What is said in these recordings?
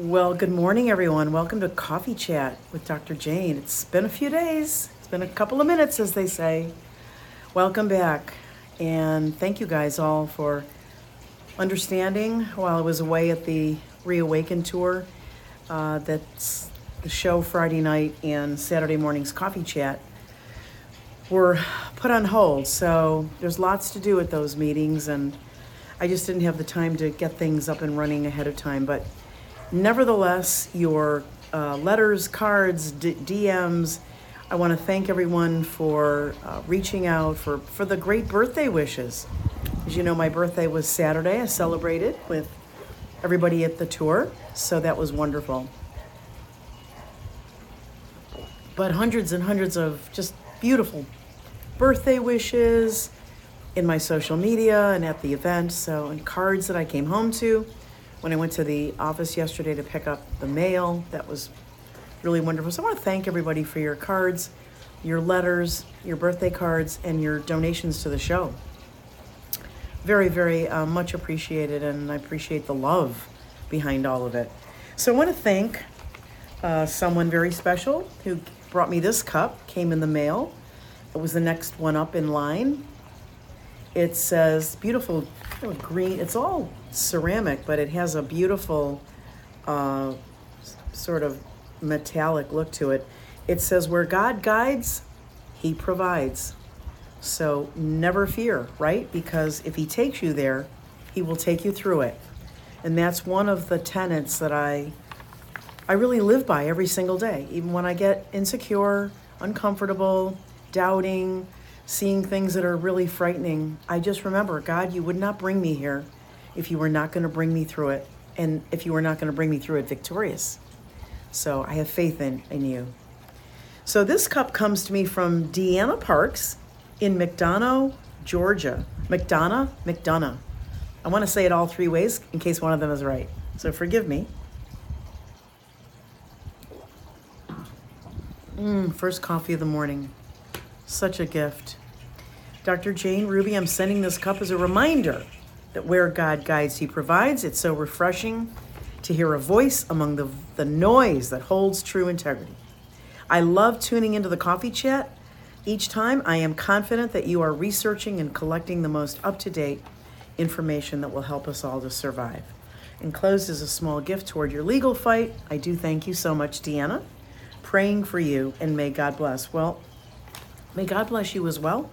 Well, good morning, everyone. Welcome to Coffee Chat with Dr. Jane. It's been a few days, it's been a couple of minutes, as they say. Welcome back. And thank you guys all for understanding while I was away at the Reawaken tour. Uh, that's the show Friday night and Saturday morning's Coffee Chat were put on hold. So there's lots to do at those meetings, and I just didn't have the time to get things up and running ahead of time. But Nevertheless, your uh, letters, cards, D- DMs, I want to thank everyone for uh, reaching out, for, for the great birthday wishes. As you know, my birthday was Saturday. I celebrated with everybody at the tour, so that was wonderful. But hundreds and hundreds of just beautiful birthday wishes in my social media and at the event, so, and cards that I came home to when I went to the office yesterday to pick up the mail. That was really wonderful. So I want to thank everybody for your cards, your letters, your birthday cards, and your donations to the show. Very, very uh, much appreciated, and I appreciate the love behind all of it. So I want to thank uh, someone very special who brought me this cup, came in the mail. It was the next one up in line. It says beautiful know, green, it's all ceramic, but it has a beautiful uh, sort of metallic look to it. It says, Where God guides, He provides. So never fear, right? Because if He takes you there, He will take you through it. And that's one of the tenets that I, I really live by every single day. Even when I get insecure, uncomfortable, doubting, seeing things that are really frightening, I just remember, God, you would not bring me here if you were not going to bring me through it and if you were not going to bring me through it victorious. So I have faith in, in you. So this cup comes to me from Deanna Parks in McDonough, Georgia. McDonough, McDonough. I want to say it all three ways in case one of them is right. So forgive me. Mm, first coffee of the morning. Such a gift. Dr. Jane Ruby, I'm sending this cup as a reminder that where God guides, He provides. It's so refreshing to hear a voice among the, the noise that holds true integrity. I love tuning into the coffee chat. Each time, I am confident that you are researching and collecting the most up to date information that will help us all to survive. Enclosed is a small gift toward your legal fight. I do thank you so much, Deanna. Praying for you, and may God bless. Well, may God bless you as well.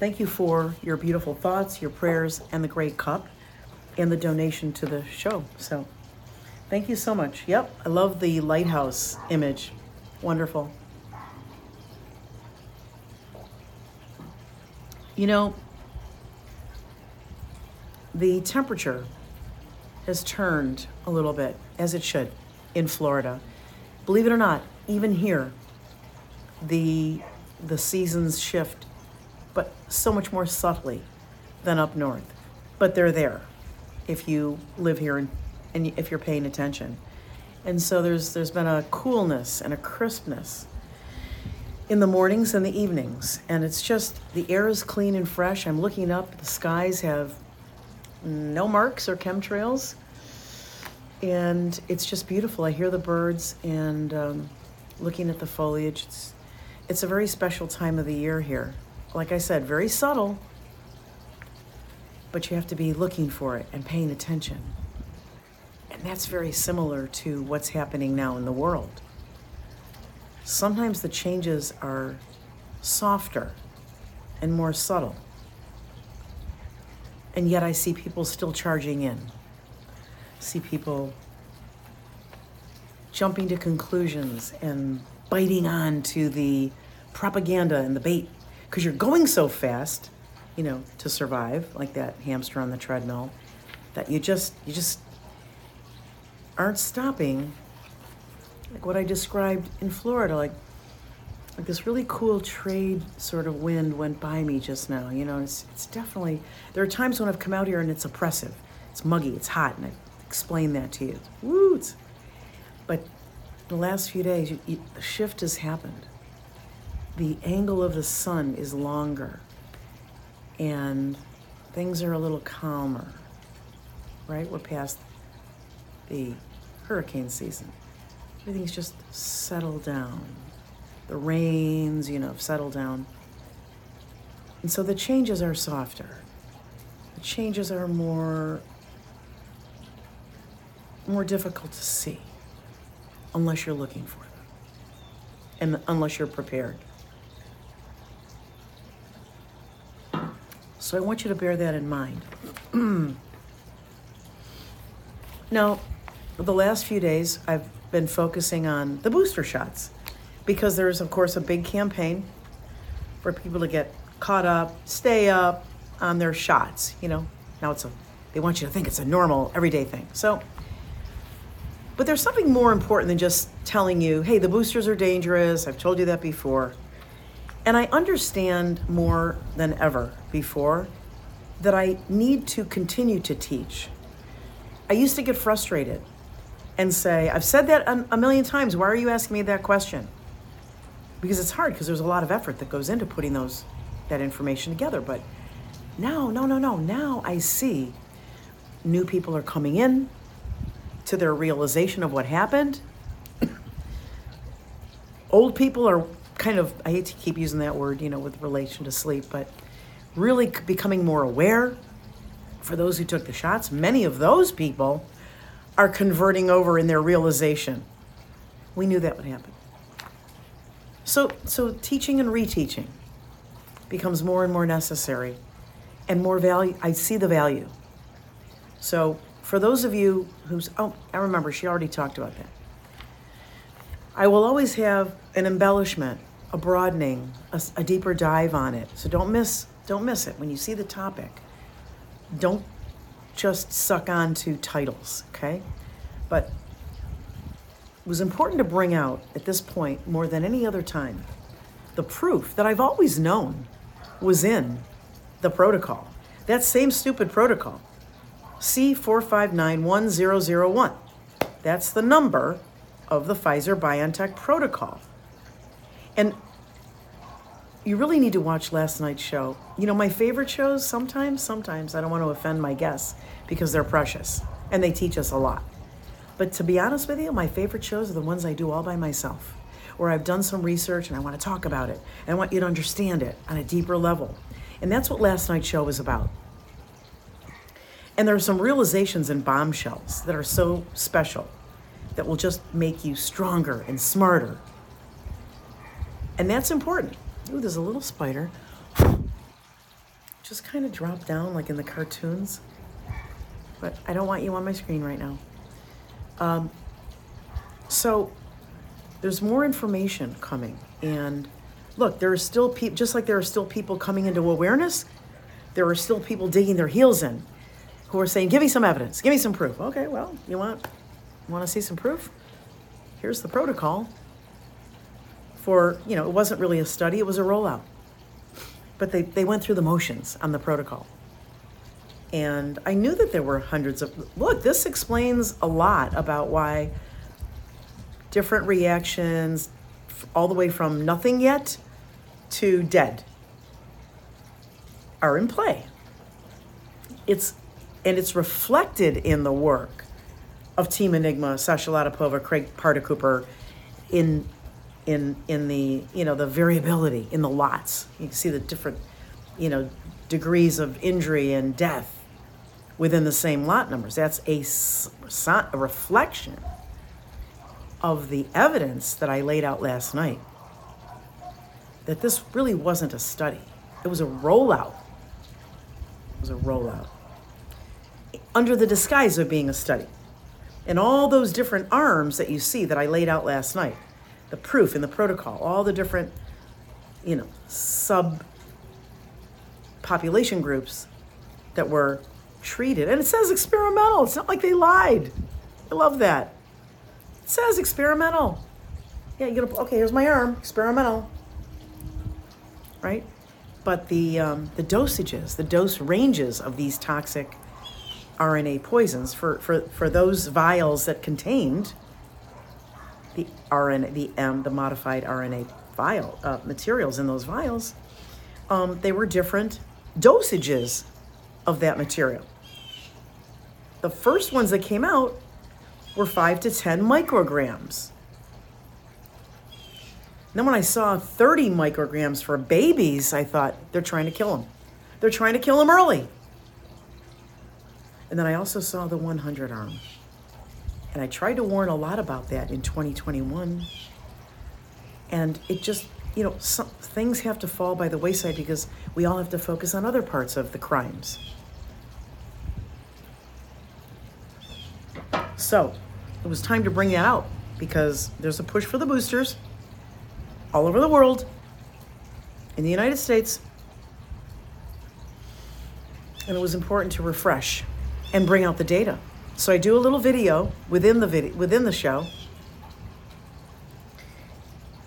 Thank you for your beautiful thoughts, your prayers, and the great cup, and the donation to the show. So, thank you so much. Yep, I love the lighthouse image. Wonderful. You know, the temperature has turned a little bit, as it should, in Florida. Believe it or not, even here, the the seasons shift but so much more subtly than up north. But they're there if you live here and, and if you're paying attention. And so there's there's been a coolness and a crispness in the mornings and the evenings, and it's just the air is clean and fresh. I'm looking up; the skies have no marks or chemtrails, and it's just beautiful. I hear the birds and um, looking at the foliage. It's it's a very special time of the year here like I said, very subtle, but you have to be looking for it and paying attention. And that's very similar to what's happening now in the world. Sometimes the changes are softer and more subtle. And yet I see people still charging in. See people jumping to conclusions and biting on to the propaganda and the bait because you're going so fast, you know, to survive, like that hamster on the treadmill, that you just you just aren't stopping. Like what I described in Florida, like like this really cool trade sort of wind went by me just now. You know, it's it's definitely there are times when I've come out here and it's oppressive, it's muggy, it's hot, and I explain that to you. Woo! but the last few days, you, you, the shift has happened the angle of the sun is longer and things are a little calmer, right? We're past the hurricane season. Everything's just settled down. The rains, you know, have settled down. And so the changes are softer. The changes are more more difficult to see unless you're looking for them and unless you're prepared. So I want you to bear that in mind. now, the last few days, I've been focusing on the booster shots because there's, of course, a big campaign for people to get caught up, stay up on their shots. You know, now it's a, they want you to think it's a normal, everyday thing. So, but there's something more important than just telling you, hey, the boosters are dangerous. I've told you that before. And I understand more than ever before that I need to continue to teach. I used to get frustrated and say, I've said that a million times. Why are you asking me that question? Because it's hard because there's a lot of effort that goes into putting those that information together. But now, no, no, no. Now I see new people are coming in to their realization of what happened. Old people are kind of, I hate to keep using that word, you know, with relation to sleep, but really becoming more aware. For those who took the shots, many of those people are converting over in their realization. We knew that would happen. So, so teaching and reteaching becomes more and more necessary and more value. I see the value. So, for those of you who's, oh, I remember she already talked about that. I will always have an embellishment a broadening, a, a deeper dive on it. So don't miss don't miss it when you see the topic. Don't just suck on to titles, okay? But it was important to bring out at this point more than any other time the proof that I've always known was in the protocol. That same stupid protocol. C4591001. That's the number of the Pfizer BioNTech protocol. And you really need to watch last night's show. You know, my favorite shows sometimes, sometimes I don't want to offend my guests because they're precious and they teach us a lot. But to be honest with you, my favorite shows are the ones I do all by myself, where I've done some research and I want to talk about it and I want you to understand it on a deeper level. And that's what last night's show was about. And there are some realizations and bombshells that are so special that will just make you stronger and smarter and that's important. Ooh, there's a little spider. Just kind of drop down like in the cartoons. But I don't want you on my screen right now. Um, so there's more information coming. And look, there are still people, just like there are still people coming into awareness, there are still people digging their heels in who are saying, give me some evidence, give me some proof. Okay, well, you want, you want to see some proof? Here's the protocol for, you know, it wasn't really a study, it was a rollout. But they, they went through the motions on the protocol. And I knew that there were hundreds of, look, this explains a lot about why different reactions, all the way from nothing yet to dead, are in play. It's, and it's reflected in the work of Team Enigma, Sasha Latypova, Craig Paardekooper, in in in the you know the variability in the lots. You can see the different you know degrees of injury and death within the same lot numbers. That's a, a reflection of the evidence that I laid out last night. That this really wasn't a study. It was a rollout. It was a rollout. Under the disguise of being a study. And all those different arms that you see that I laid out last night the proof in the protocol, all the different, you know, sub population groups that were treated. And it says experimental. It's not like they lied. I love that. It says experimental. Yeah, you gotta, okay, here's my arm, experimental. Right? But the, um, the dosages, the dose ranges of these toxic RNA poisons for, for, for those vials that contained the RNA, the M, the modified RNA vial uh, materials in those vials, um, they were different dosages of that material. The first ones that came out were 5 to 10 micrograms. Then when I saw 30 micrograms for babies, I thought they're trying to kill them. They're trying to kill them early. And then I also saw the 100 arm. And I tried to warn a lot about that in 2021. And it just, you know, some, things have to fall by the wayside because we all have to focus on other parts of the crimes. So it was time to bring that out because there's a push for the boosters all over the world, in the United States, and it was important to refresh and bring out the data. So I do a little video within the video within the show,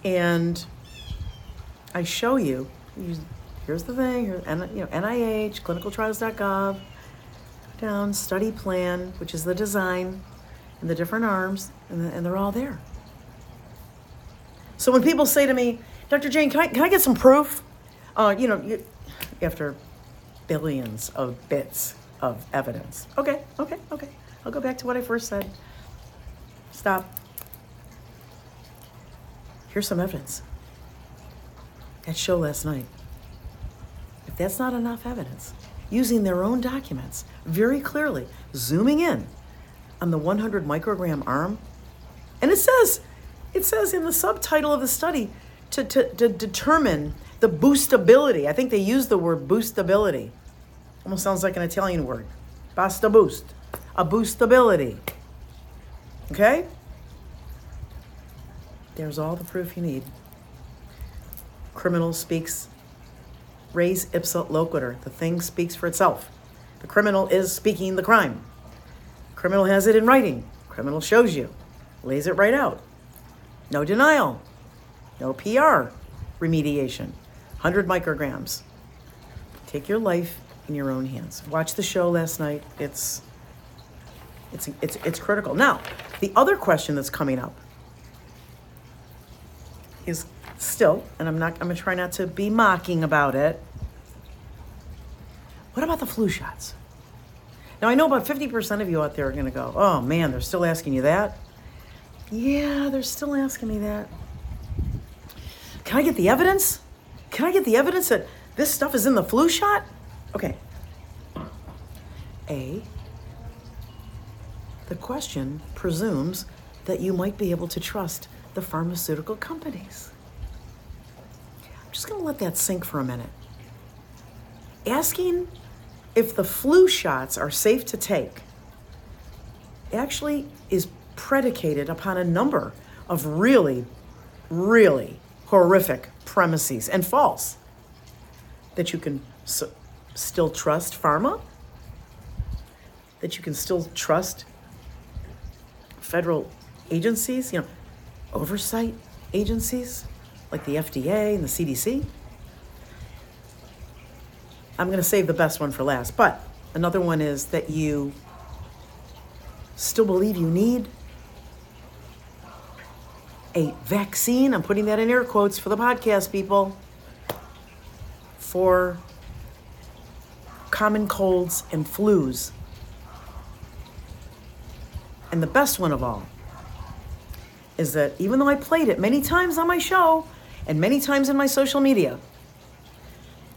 and I show you. Here's the thing. Here's, you know, NIH, clinicaltrials.gov, down study plan, which is the design, and the different arms, and, the, and they're all there. So when people say to me, Dr. Jane, can I, can I get some proof? Uh, you know, you, after billions of bits of evidence. Okay, okay, okay. I'll go back to what I first said. Stop. Here's some evidence. That show last night. If that's not enough evidence, using their own documents very clearly, zooming in on the 100 microgram arm, and it says it says in the subtitle of the study to, to, to determine the boostability. I think they use the word boostability. Almost sounds like an Italian word. Basta boost. A boostability. Okay? There's all the proof you need. Criminal speaks res ipsa loquitur. The thing speaks for itself. The criminal is speaking the crime. Criminal has it in writing. Criminal shows you, lays it right out. No denial. No PR remediation. 100 micrograms. Take your life in your own hands. Watch the show last night. It's it's it's it's critical. Now, the other question that's coming up is still, and I'm not I'm to try not to be mocking about it. What about the flu shots? Now, I know about 50% of you out there are to go, "Oh man, they're still asking you that." Yeah, they're still asking me that. Can I get the evidence? Can I get the evidence that this stuff is in the flu shot? Okay. A, the question presumes that you might be able to trust the pharmaceutical companies. I'm just going to let that sink for a minute. Asking if the flu shots are safe to take actually is predicated upon a number of really, really horrific premises and false. That you can s- still trust pharma, that you can still trust federal agencies, you know, oversight agencies like the FDA and the CDC. I'm going to save the best one for last, but another one is that you still believe you need a vaccine, I'm putting that in air quotes for the podcast people, for common colds and flus. And the best one of all is that even though I played it many times on my show and many times in my social media,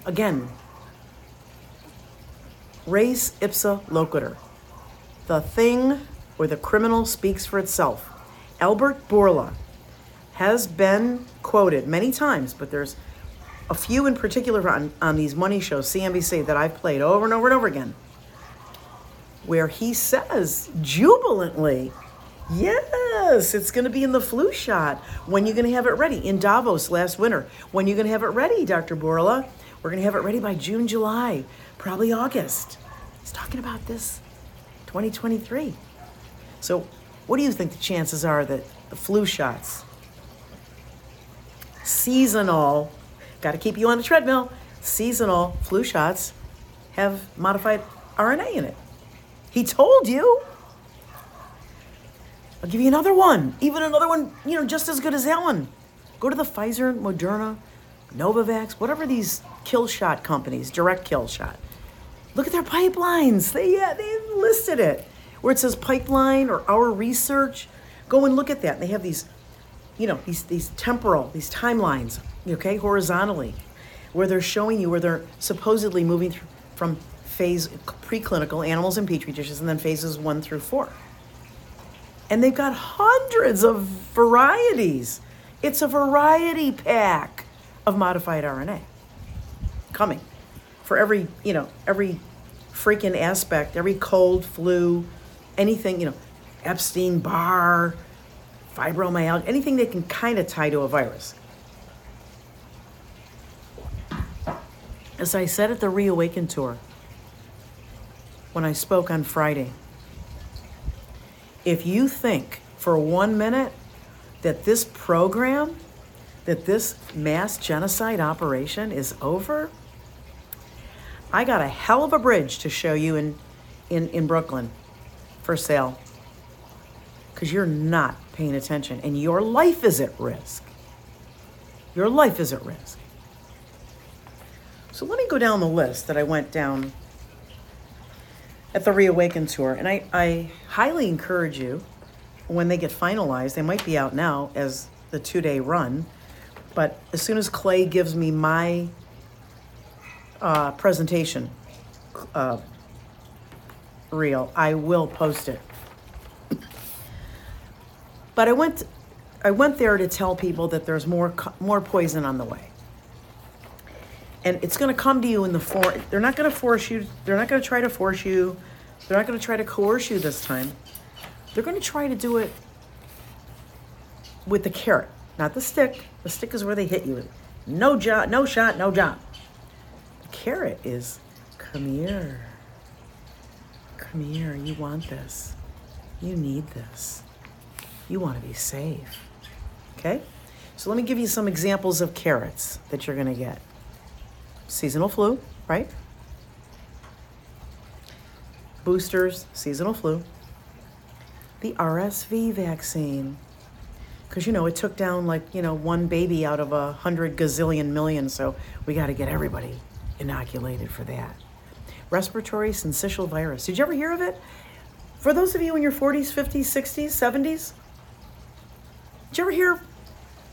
again, res ipsa loquitur, the thing where the criminal speaks for itself. Albert Bourla, has been quoted many times, but there's a few in particular on, on these money shows, CNBC, that I've played over and over and over again, where he says jubilantly, Yes, it's going to be in the flu shot. When you going to have it ready? In Davos last winter. When you going to have it ready, Dr. Bourla? We're going to have it ready by June, July, probably August. He's talking about this 2023. So, what do you think the chances are that the flu shots seasonal, got to keep you on the treadmill, seasonal flu shots have modified RNA in it. He told you. I'll give you another one, even another one, you know, just as good as that one. Go to the Pfizer, Moderna, Novavax, whatever these kill shot companies, direct kill shot. Look at their pipelines. They yeah, they listed it. where it says pipeline or our research, go and look at that. They have these, you know, these these temporal, these timelines, okay, horizontally, where they're showing you where they're supposedly moving from phase preclinical animals in petri dishes and then phases one through four. And they've got hundreds of varieties. It's a variety pack of modified RNA coming for every, you know, every freaking aspect, every cold, flu, anything, you know, Epstein Barr, fibromyalgia, anything they can kind of tie to a virus. As I said at the Reawaken tour, when I spoke on Friday, if you think for one minute that this program, that this mass genocide operation is over, I got a hell of a bridge to show you in, in, in Brooklyn for sale. Because you're not paying attention and your life is at risk. Your life is at risk. So let me go down the list that I went down at the Reawaken tour. And I, I highly encourage you, when they get finalized, they might be out now as the two day run. But as soon as Clay gives me my uh, presentation uh, reel, I will post it. But I went, I went there to tell people that there's more, more poison on the way. And it's going to come to you in the form, they're not going to force you, they're not going to try to force you, they're not going to try to coerce you this time. They're going to try to do it with the carrot, not the stick. The stick is where they hit you. No job, no shot, no job carrot is come here. Come here. You want this. You need this. You want to be safe. Okay? So let me give you some examples of carrots that you're going to get seasonal flu, right? Boosters, seasonal flu. The RSV vaccine. Because, you know, it took down like, you know, one baby out of a hundred gazillion million. So we got to get everybody inoculated for that. Respiratory syncytial virus. Did you ever hear of it? For those of you in your 40s, 50s, 60s, 70s, did you ever hear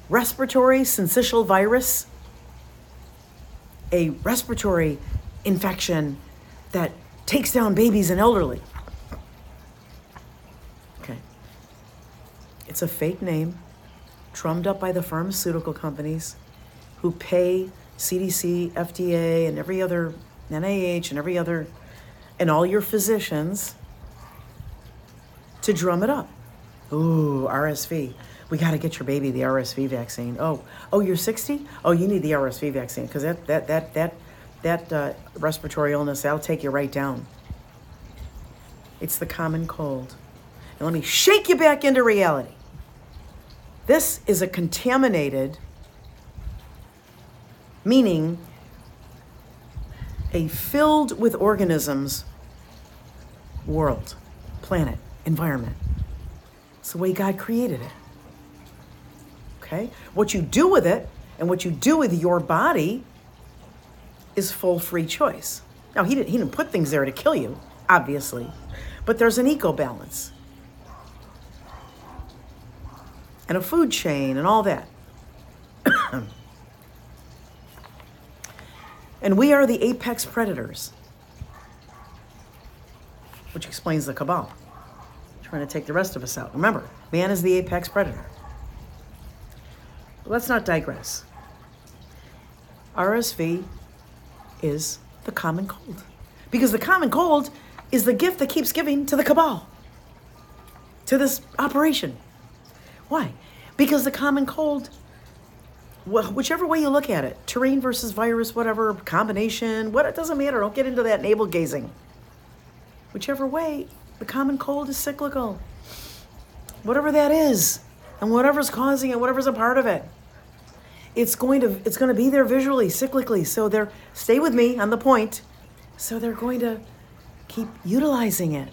respiratory syncytial virus? A respiratory infection that takes down babies and elderly. Okay. It's a fake name, drummed up by the pharmaceutical companies who pay CDC, FDA, and every other NIH and every other, and all your physicians to drum it up. Ooh, RSV. We got to get your baby the RSV vaccine. Oh, oh, you're 60? Oh, you need the RSV vaccine because that that that that that uh, respiratory illness that'll take you right down. It's the common cold. And let me shake you back into reality. This is a contaminated meaning a filled with organisms world, planet, environment. It's the way God created it. Okay? What you do with it and what you do with your body is full free choice. Now, he didn't, he didn't put things there to kill you, obviously, but there's an eco balance and a food chain and all that. And we are the apex predators, which explains the cabal. Trying to take the rest of us out. Remember, man is the apex predator. Let's not digress. RSV is the common cold. Because the common cold is the gift that keeps giving to the cabal, to this operation. Why? Because the common cold whichever way you look at it, terrain versus virus, whatever combination, what it doesn't matter. Don't get into that navel gazing. Whichever way, the common cold is cyclical. Whatever that is, and whatever's causing it, whatever's a part of it, it's going to it's going to be there visually, cyclically. So they're stay with me on the point. So they're going to keep utilizing it.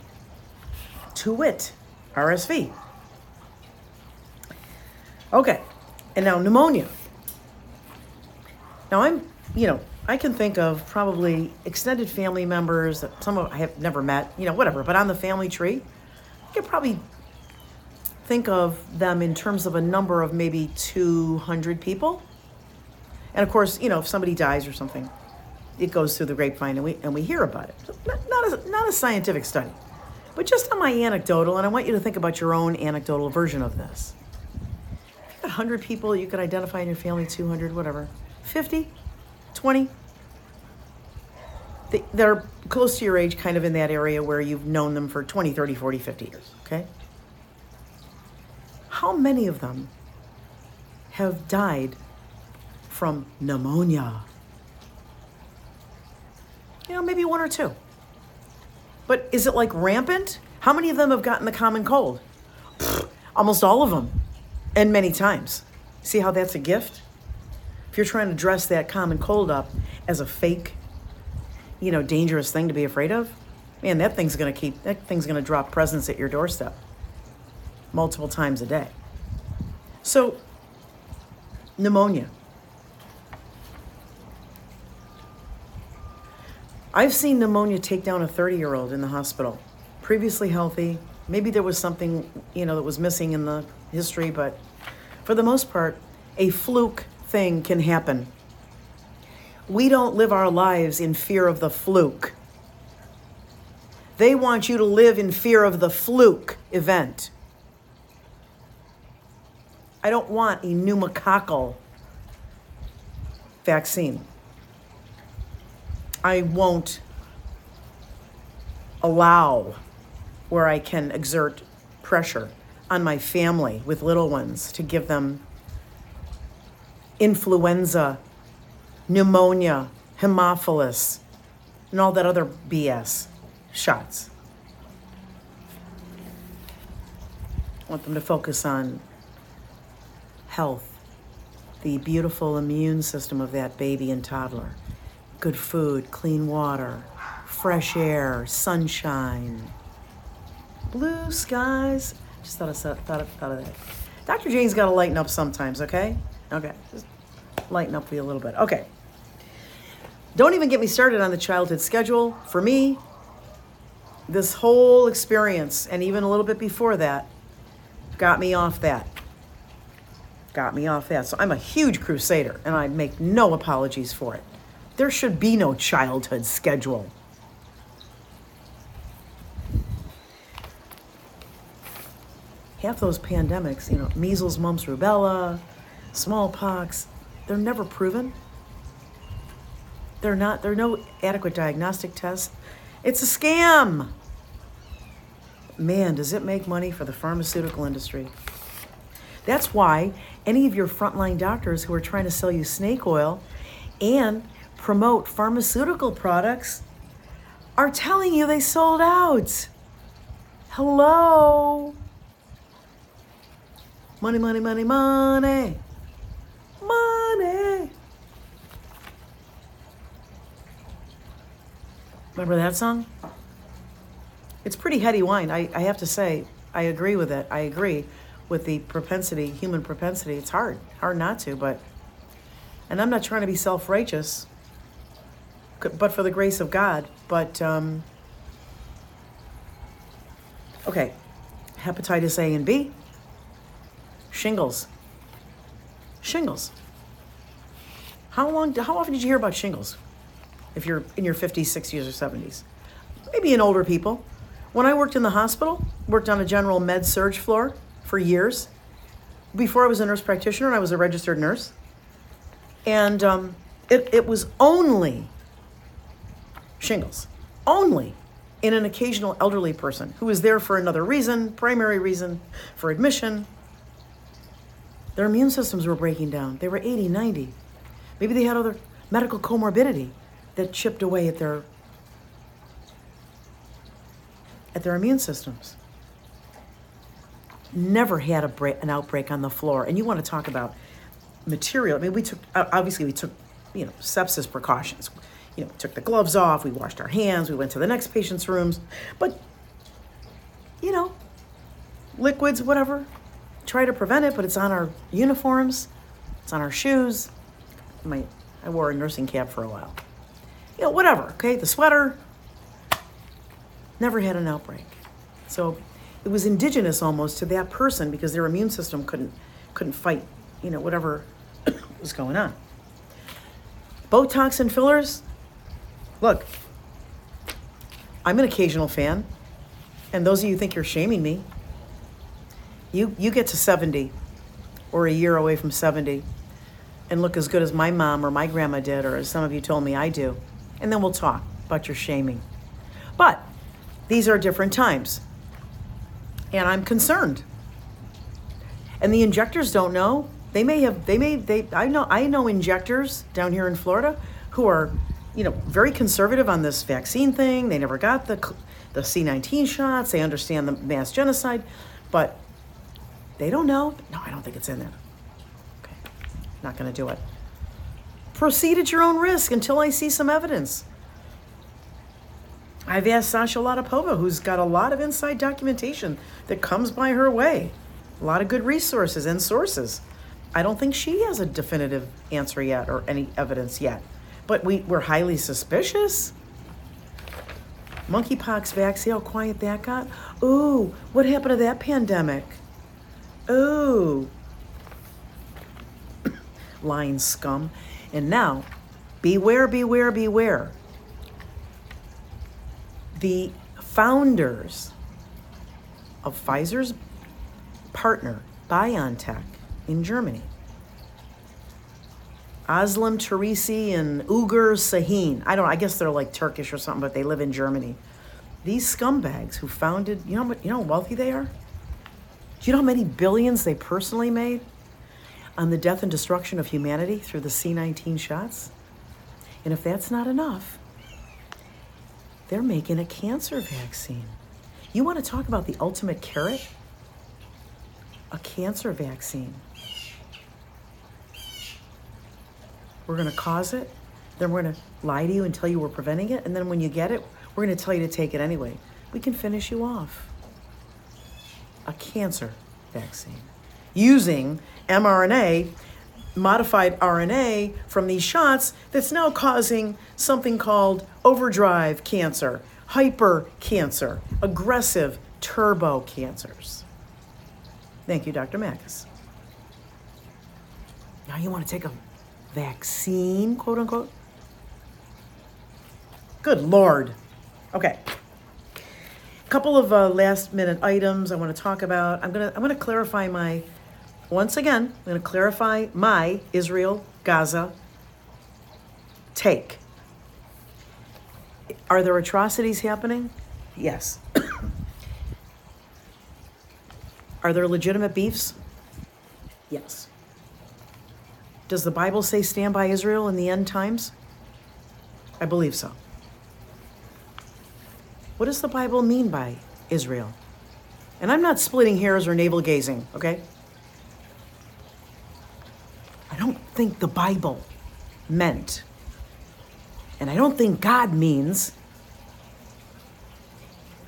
To wit, RSV. Okay, and now pneumonia. Now I'm, you know, I can think of probably extended family members that some of I have never met, you know, whatever, but on the family tree, I could probably think of them in terms of a number of maybe 200 people. And of course, you know, if somebody dies or something, it goes through the grapevine and we, and we hear about it. Not, not, a, not a scientific study, but just on my anecdotal, and I want you to think about your own anecdotal version of this. 100 people you could identify in your family, 200, whatever. 50, 20, they, they're close to your age, kind of in that area where you've known them for 20, 30, 40, 50 years, okay? How many of them have died from pneumonia? You know, maybe one or two. But is it like rampant? How many of them have gotten the common cold? Pfft, almost all of them, and many times. See how that's a gift? If you're trying to dress that common cold up as a fake you know, dangerous thing to be afraid of, man, that thing's to keep, that thing's to drop presents at your doorstep multiple times a day. So, pneumonia. I've seen pneumonia take down a 30 year old in the hospital, previously healthy. Maybe there was something, you know, that was missing in the history, but for the most part, a fluke thing can happen we don't live our lives in fear of the fluke. They want you to live in fear of the fluke event. I don't want a pneumococcal vaccine. I won't allow where I can exert pressure on my family with little ones to give them influenza pneumonia, Haemophilus, and all that other BS shots. I want them to focus on health, the beautiful immune system of that baby and toddler, good food, clean water, fresh air, sunshine, blue skies. Just thought of, thought of, thought of that. Dr. Jane's got to lighten up sometimes, okay? Okay, just lighten up for you a little bit. Okay. Don't even get me started on the childhood schedule. For me, this whole experience, and even a little bit before that, got me off that. Got me off that. So I'm a huge crusader, and I make no apologies for it. There should be no childhood schedule. Half those pandemics, you know, measles, mumps, rubella, smallpox, they're never proven. They're not, there are no adequate diagnostic tests. It's a scam. Man, does it make money for the pharmaceutical industry? That's why any of your frontline doctors who are trying to sell you snake oil and promote pharmaceutical products are telling you they sold out. Hello? Money, money, money, money. Money. Remember that song? It's pretty heady wine. I, I have to say, I agree with it. I agree with the propensity, human propensity. It's hard, hard not to, but, and I'm not trying to be self righteous, but for the grace of God. But, um, okay, hepatitis A and B, shingles. Shingles. How long, how often did you hear about shingles? if you're in your 50s, 60s, or 70s. Maybe in older people. When I worked in the hospital, worked on a general med surg floor for years. Before I was a nurse practitioner, I was a registered nurse. And um, it, it was only shingles, only in an occasional elderly person who was there for another reason, primary reason, for admission. Their immune systems were breaking down. They were 80, 90. Maybe they had other medical comorbidity that chipped away at their at their immune systems. Never had a break, an outbreak on the floor. And you want to talk about material. I mean, we took, obviously, we took, you know, sepsis precautions. You know, took the gloves off, we washed our hands, we went to the next patient's rooms. But, you know, liquids, whatever, try to prevent it, but it's on our uniforms, it's on our shoes. My, I wore a nursing cap for a while you know, whatever, okay? The sweater never had an outbreak. So it was indigenous almost to that person because their immune system couldn't couldn't fight, you know, whatever was going on. Botox and fillers. Look, I'm an occasional fan, and those of you think you're shaming me, you you get to 70 or a year away from 70 and look as good as my mom or my grandma did or as some of you told me I do. And then we'll talk about your shaming. But these are different times. And I'm concerned. And the injectors don't know. They may have they may they I know I know injectors down here in Florida who are, you know, very conservative on this vaccine thing. They never got the the C19 shots. They understand the mass genocide, but they don't know. No, I don't think it's in there. Okay. Not going to do it. Proceed at your own risk until I see some evidence. I've asked Sasha Latypova, who's got a lot of inside documentation that comes by her way, a lot of good resources and sources. I don't think she has a definitive answer yet or any evidence yet, but we, we're highly suspicious. Monkeypox vaccine, how quiet that got? Ooh, what happened to that pandemic? Ooh. Lying scum. And now, beware, beware, beware the founders of Pfizer's partner, BioNTech, in Germany. Özlem Türeci and Ugur Sahin. I don't I guess they're like Turkish or something, but they live in Germany. These scumbags who founded, you know, you know how wealthy they are? Do you know how many billions they personally made on the death and destruction of humanity through the C19 shots? And if that's not enough, they're making a cancer vaccine. You want to talk about the ultimate carrot? A cancer vaccine. We're going to cause it, then we're going to lie to you and tell you we're preventing it, and then when you get it, we're going to tell you to take it anyway. We can finish you off. A cancer vaccine using mRNA modified RNA from these shots that's now causing something called overdrive cancer, hyper cancer, aggressive turbo cancers. Thank you, Dr. Makis. Now you want to take a vaccine, quote unquote? Good Lord. Okay. A couple of uh, last minute items I want to talk about. I'm gonna I'm gonna clarify my once again, I'm going to clarify my Israel Gaza take. Are there atrocities happening? Yes. Are there legitimate beefs? Yes. Does the Bible say stand by Israel in the end times? I believe so. What does the Bible mean by Israel? And I'm not splitting hairs or navel gazing, okay? I don't think the Bible meant, and I don't think God means,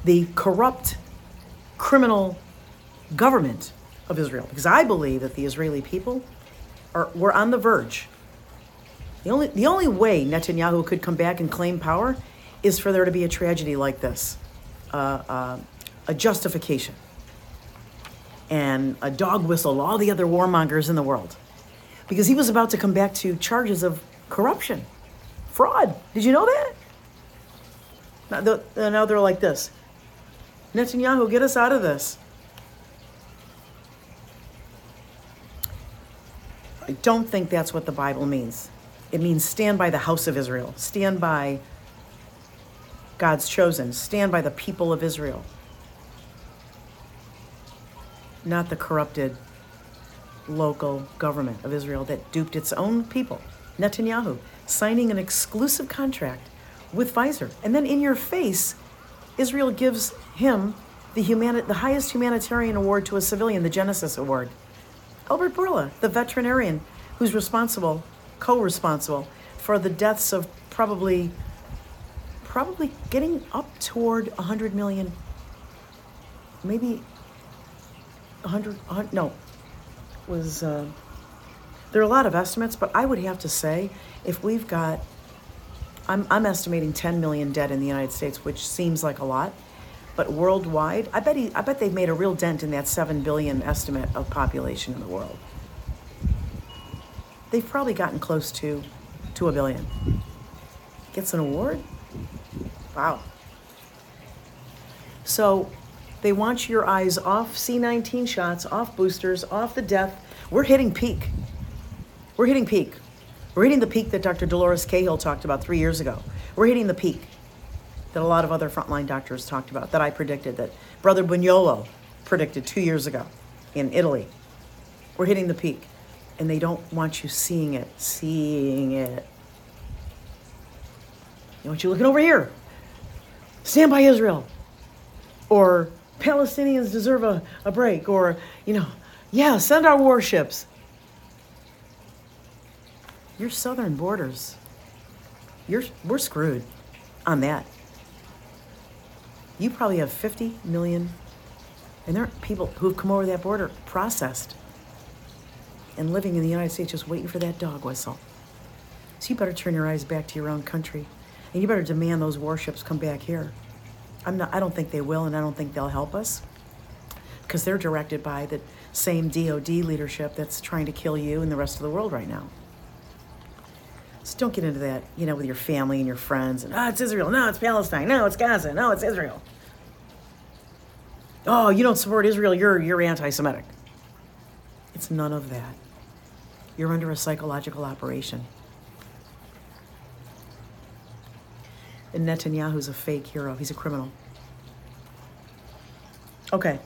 the corrupt criminal government of Israel. Because I believe that the Israeli people are, were on the verge. The only, the only way Netanyahu could come back and claim power is for there to be a tragedy like this uh, uh, a justification and a dog whistle to all the other warmongers in the world because he was about to come back to charges of corruption, fraud. Did you know that? Now, now they're like this Netanyahu, get us out of this. I don't think that's what the Bible means. It means stand by the house of Israel, stand by God's chosen, stand by the people of Israel, not the corrupted local government of Israel that duped its own people, Netanyahu, signing an exclusive contract with Pfizer. And then in your face, Israel gives him the, humani- the highest humanitarian award to a civilian, the Genesis Award. Albert Bourla, the veterinarian who's responsible, co-responsible for the deaths of probably probably getting up toward 100 million maybe 100, 100 no was uh, there are a lot of estimates, but I would have to say if we've got, I'm, I'm estimating 10 million dead in the United States, which seems like a lot. But worldwide, I bet he, I bet they've made a real dent in that seven billion estimate of population in the world. They've probably gotten close to to a billion. Gets an award? Wow. So they want your eyes off C19 shots, off boosters, off the death. We're hitting peak. We're hitting peak. We're hitting the peak that Dr. Dolores Cahill talked about three years ago. We're hitting the peak that a lot of other frontline doctors talked about, that I predicted, that Brother Bugnolo predicted two years ago in Italy. We're hitting the peak. And they don't want you seeing it, seeing it. They want you looking over here. Stand by Israel. Or Palestinians deserve a, a break. Or, you know, yeah, send our warships. Your southern borders, you're, we're screwed on that. You probably have 50 million, and there are people who've come over that border processed and living in the United States just waiting for that dog whistle. So you better turn your eyes back to your own country, and you better demand those warships come back here. I'm not, I don't think they will, and I don't think they'll help us because they're directed by the same DOD leadership that's trying to kill you and the rest of the world right now. Don't get into that, you know, with your family and your friends. And, oh, it's Israel. No, it's Palestine. No, it's Gaza. No, it's Israel. Oh, you don't support Israel. You're, you're anti Semitic. It's none of that. You're under a psychological operation. And Netanyahu's a fake hero. He's a criminal. Okay.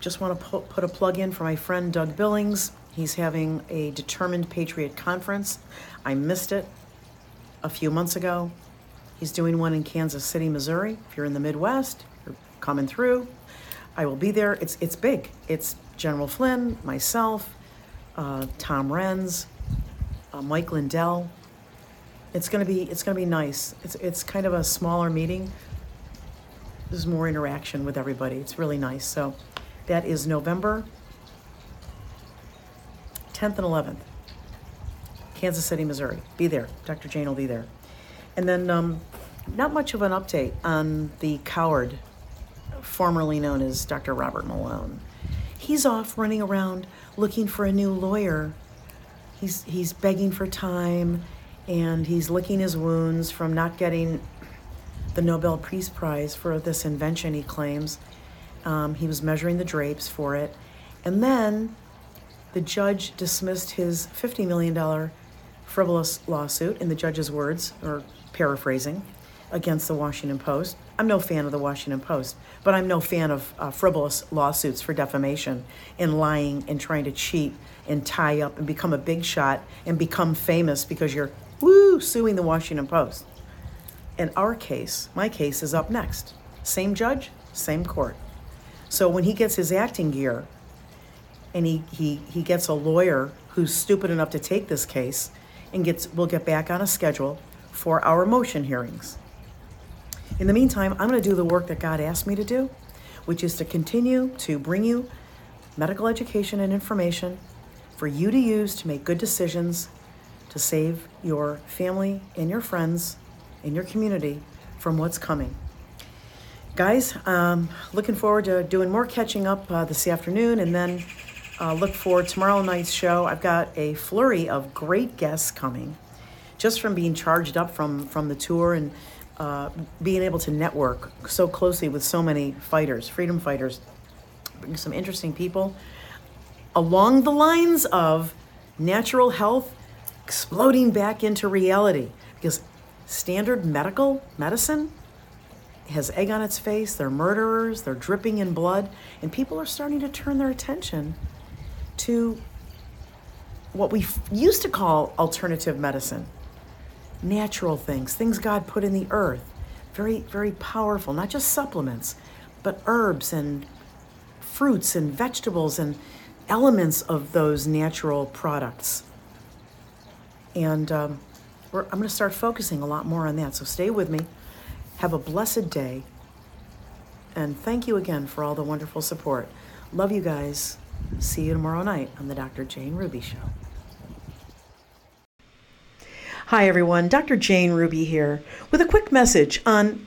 Just want to put a plug in for my friend Doug Billings. He's having a Determined Patriot Conference. I missed it a few months ago. He's doing one in Kansas City, Missouri. If you're in the Midwest, you're coming through. I will be there. It's it's big. It's General Flynn, myself, uh, Tom Renz, uh, Mike Lindell. It's gonna be it's gonna be nice. It's it's kind of a smaller meeting. There's more interaction with everybody. It's really nice. So that is November 10th and 11th. Kansas City, Missouri. Be there. Dr. Jane will be there. And then, um, not much of an update on the coward, formerly known as Dr. Robert Malone. He's off running around looking for a new lawyer. He's, he's begging for time and he's licking his wounds from not getting the Nobel Peace Prize for this invention he claims. Um, he was measuring the drapes for it. And then the judge dismissed his $50 million frivolous lawsuit, in the judge's words, or paraphrasing, against the Washington Post. I'm no fan of the Washington Post, but I'm no fan of uh, frivolous lawsuits for defamation and lying and trying to cheat and tie up and become a big shot and become famous because you're woo suing the Washington Post. In our case, my case is up next. Same judge, same court. So when he gets his acting gear and he, he, he gets a lawyer who's stupid enough to take this case and gets we'll get back on a schedule for our motion hearings. In the meantime, I'm going to do the work that God asked me to do, which is to continue to bring you medical education and information for you to use to make good decisions to save your family and your friends and your community from what's coming. Guys, um, looking forward to doing more catching up uh, this afternoon and then uh, look for tomorrow night's show. I've got a flurry of great guests coming, just from being charged up from from the tour and uh, being able to network so closely with so many fighters, freedom fighters, some interesting people along the lines of natural health exploding back into reality because standard medical medicine has egg on its face. They're murderers. They're dripping in blood. And people are starting to turn their attention to what we used to call alternative medicine natural things, things God put in the earth. Very, very powerful, not just supplements, but herbs and fruits and vegetables and elements of those natural products. And um, I'm going to start focusing a lot more on that. So stay with me. Have a blessed day. And thank you again for all the wonderful support. Love you guys. See you tomorrow night on the Dr. Jane Ruby Show. Hi, everyone. Dr. Jane Ruby here with a quick message on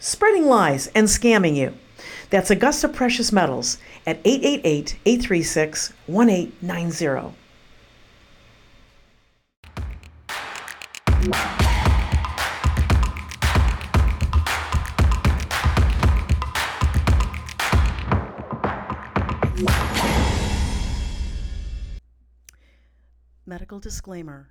spreading lies and scamming you. That's Augusta Precious Metals at 888 836 1890. Medical disclaimer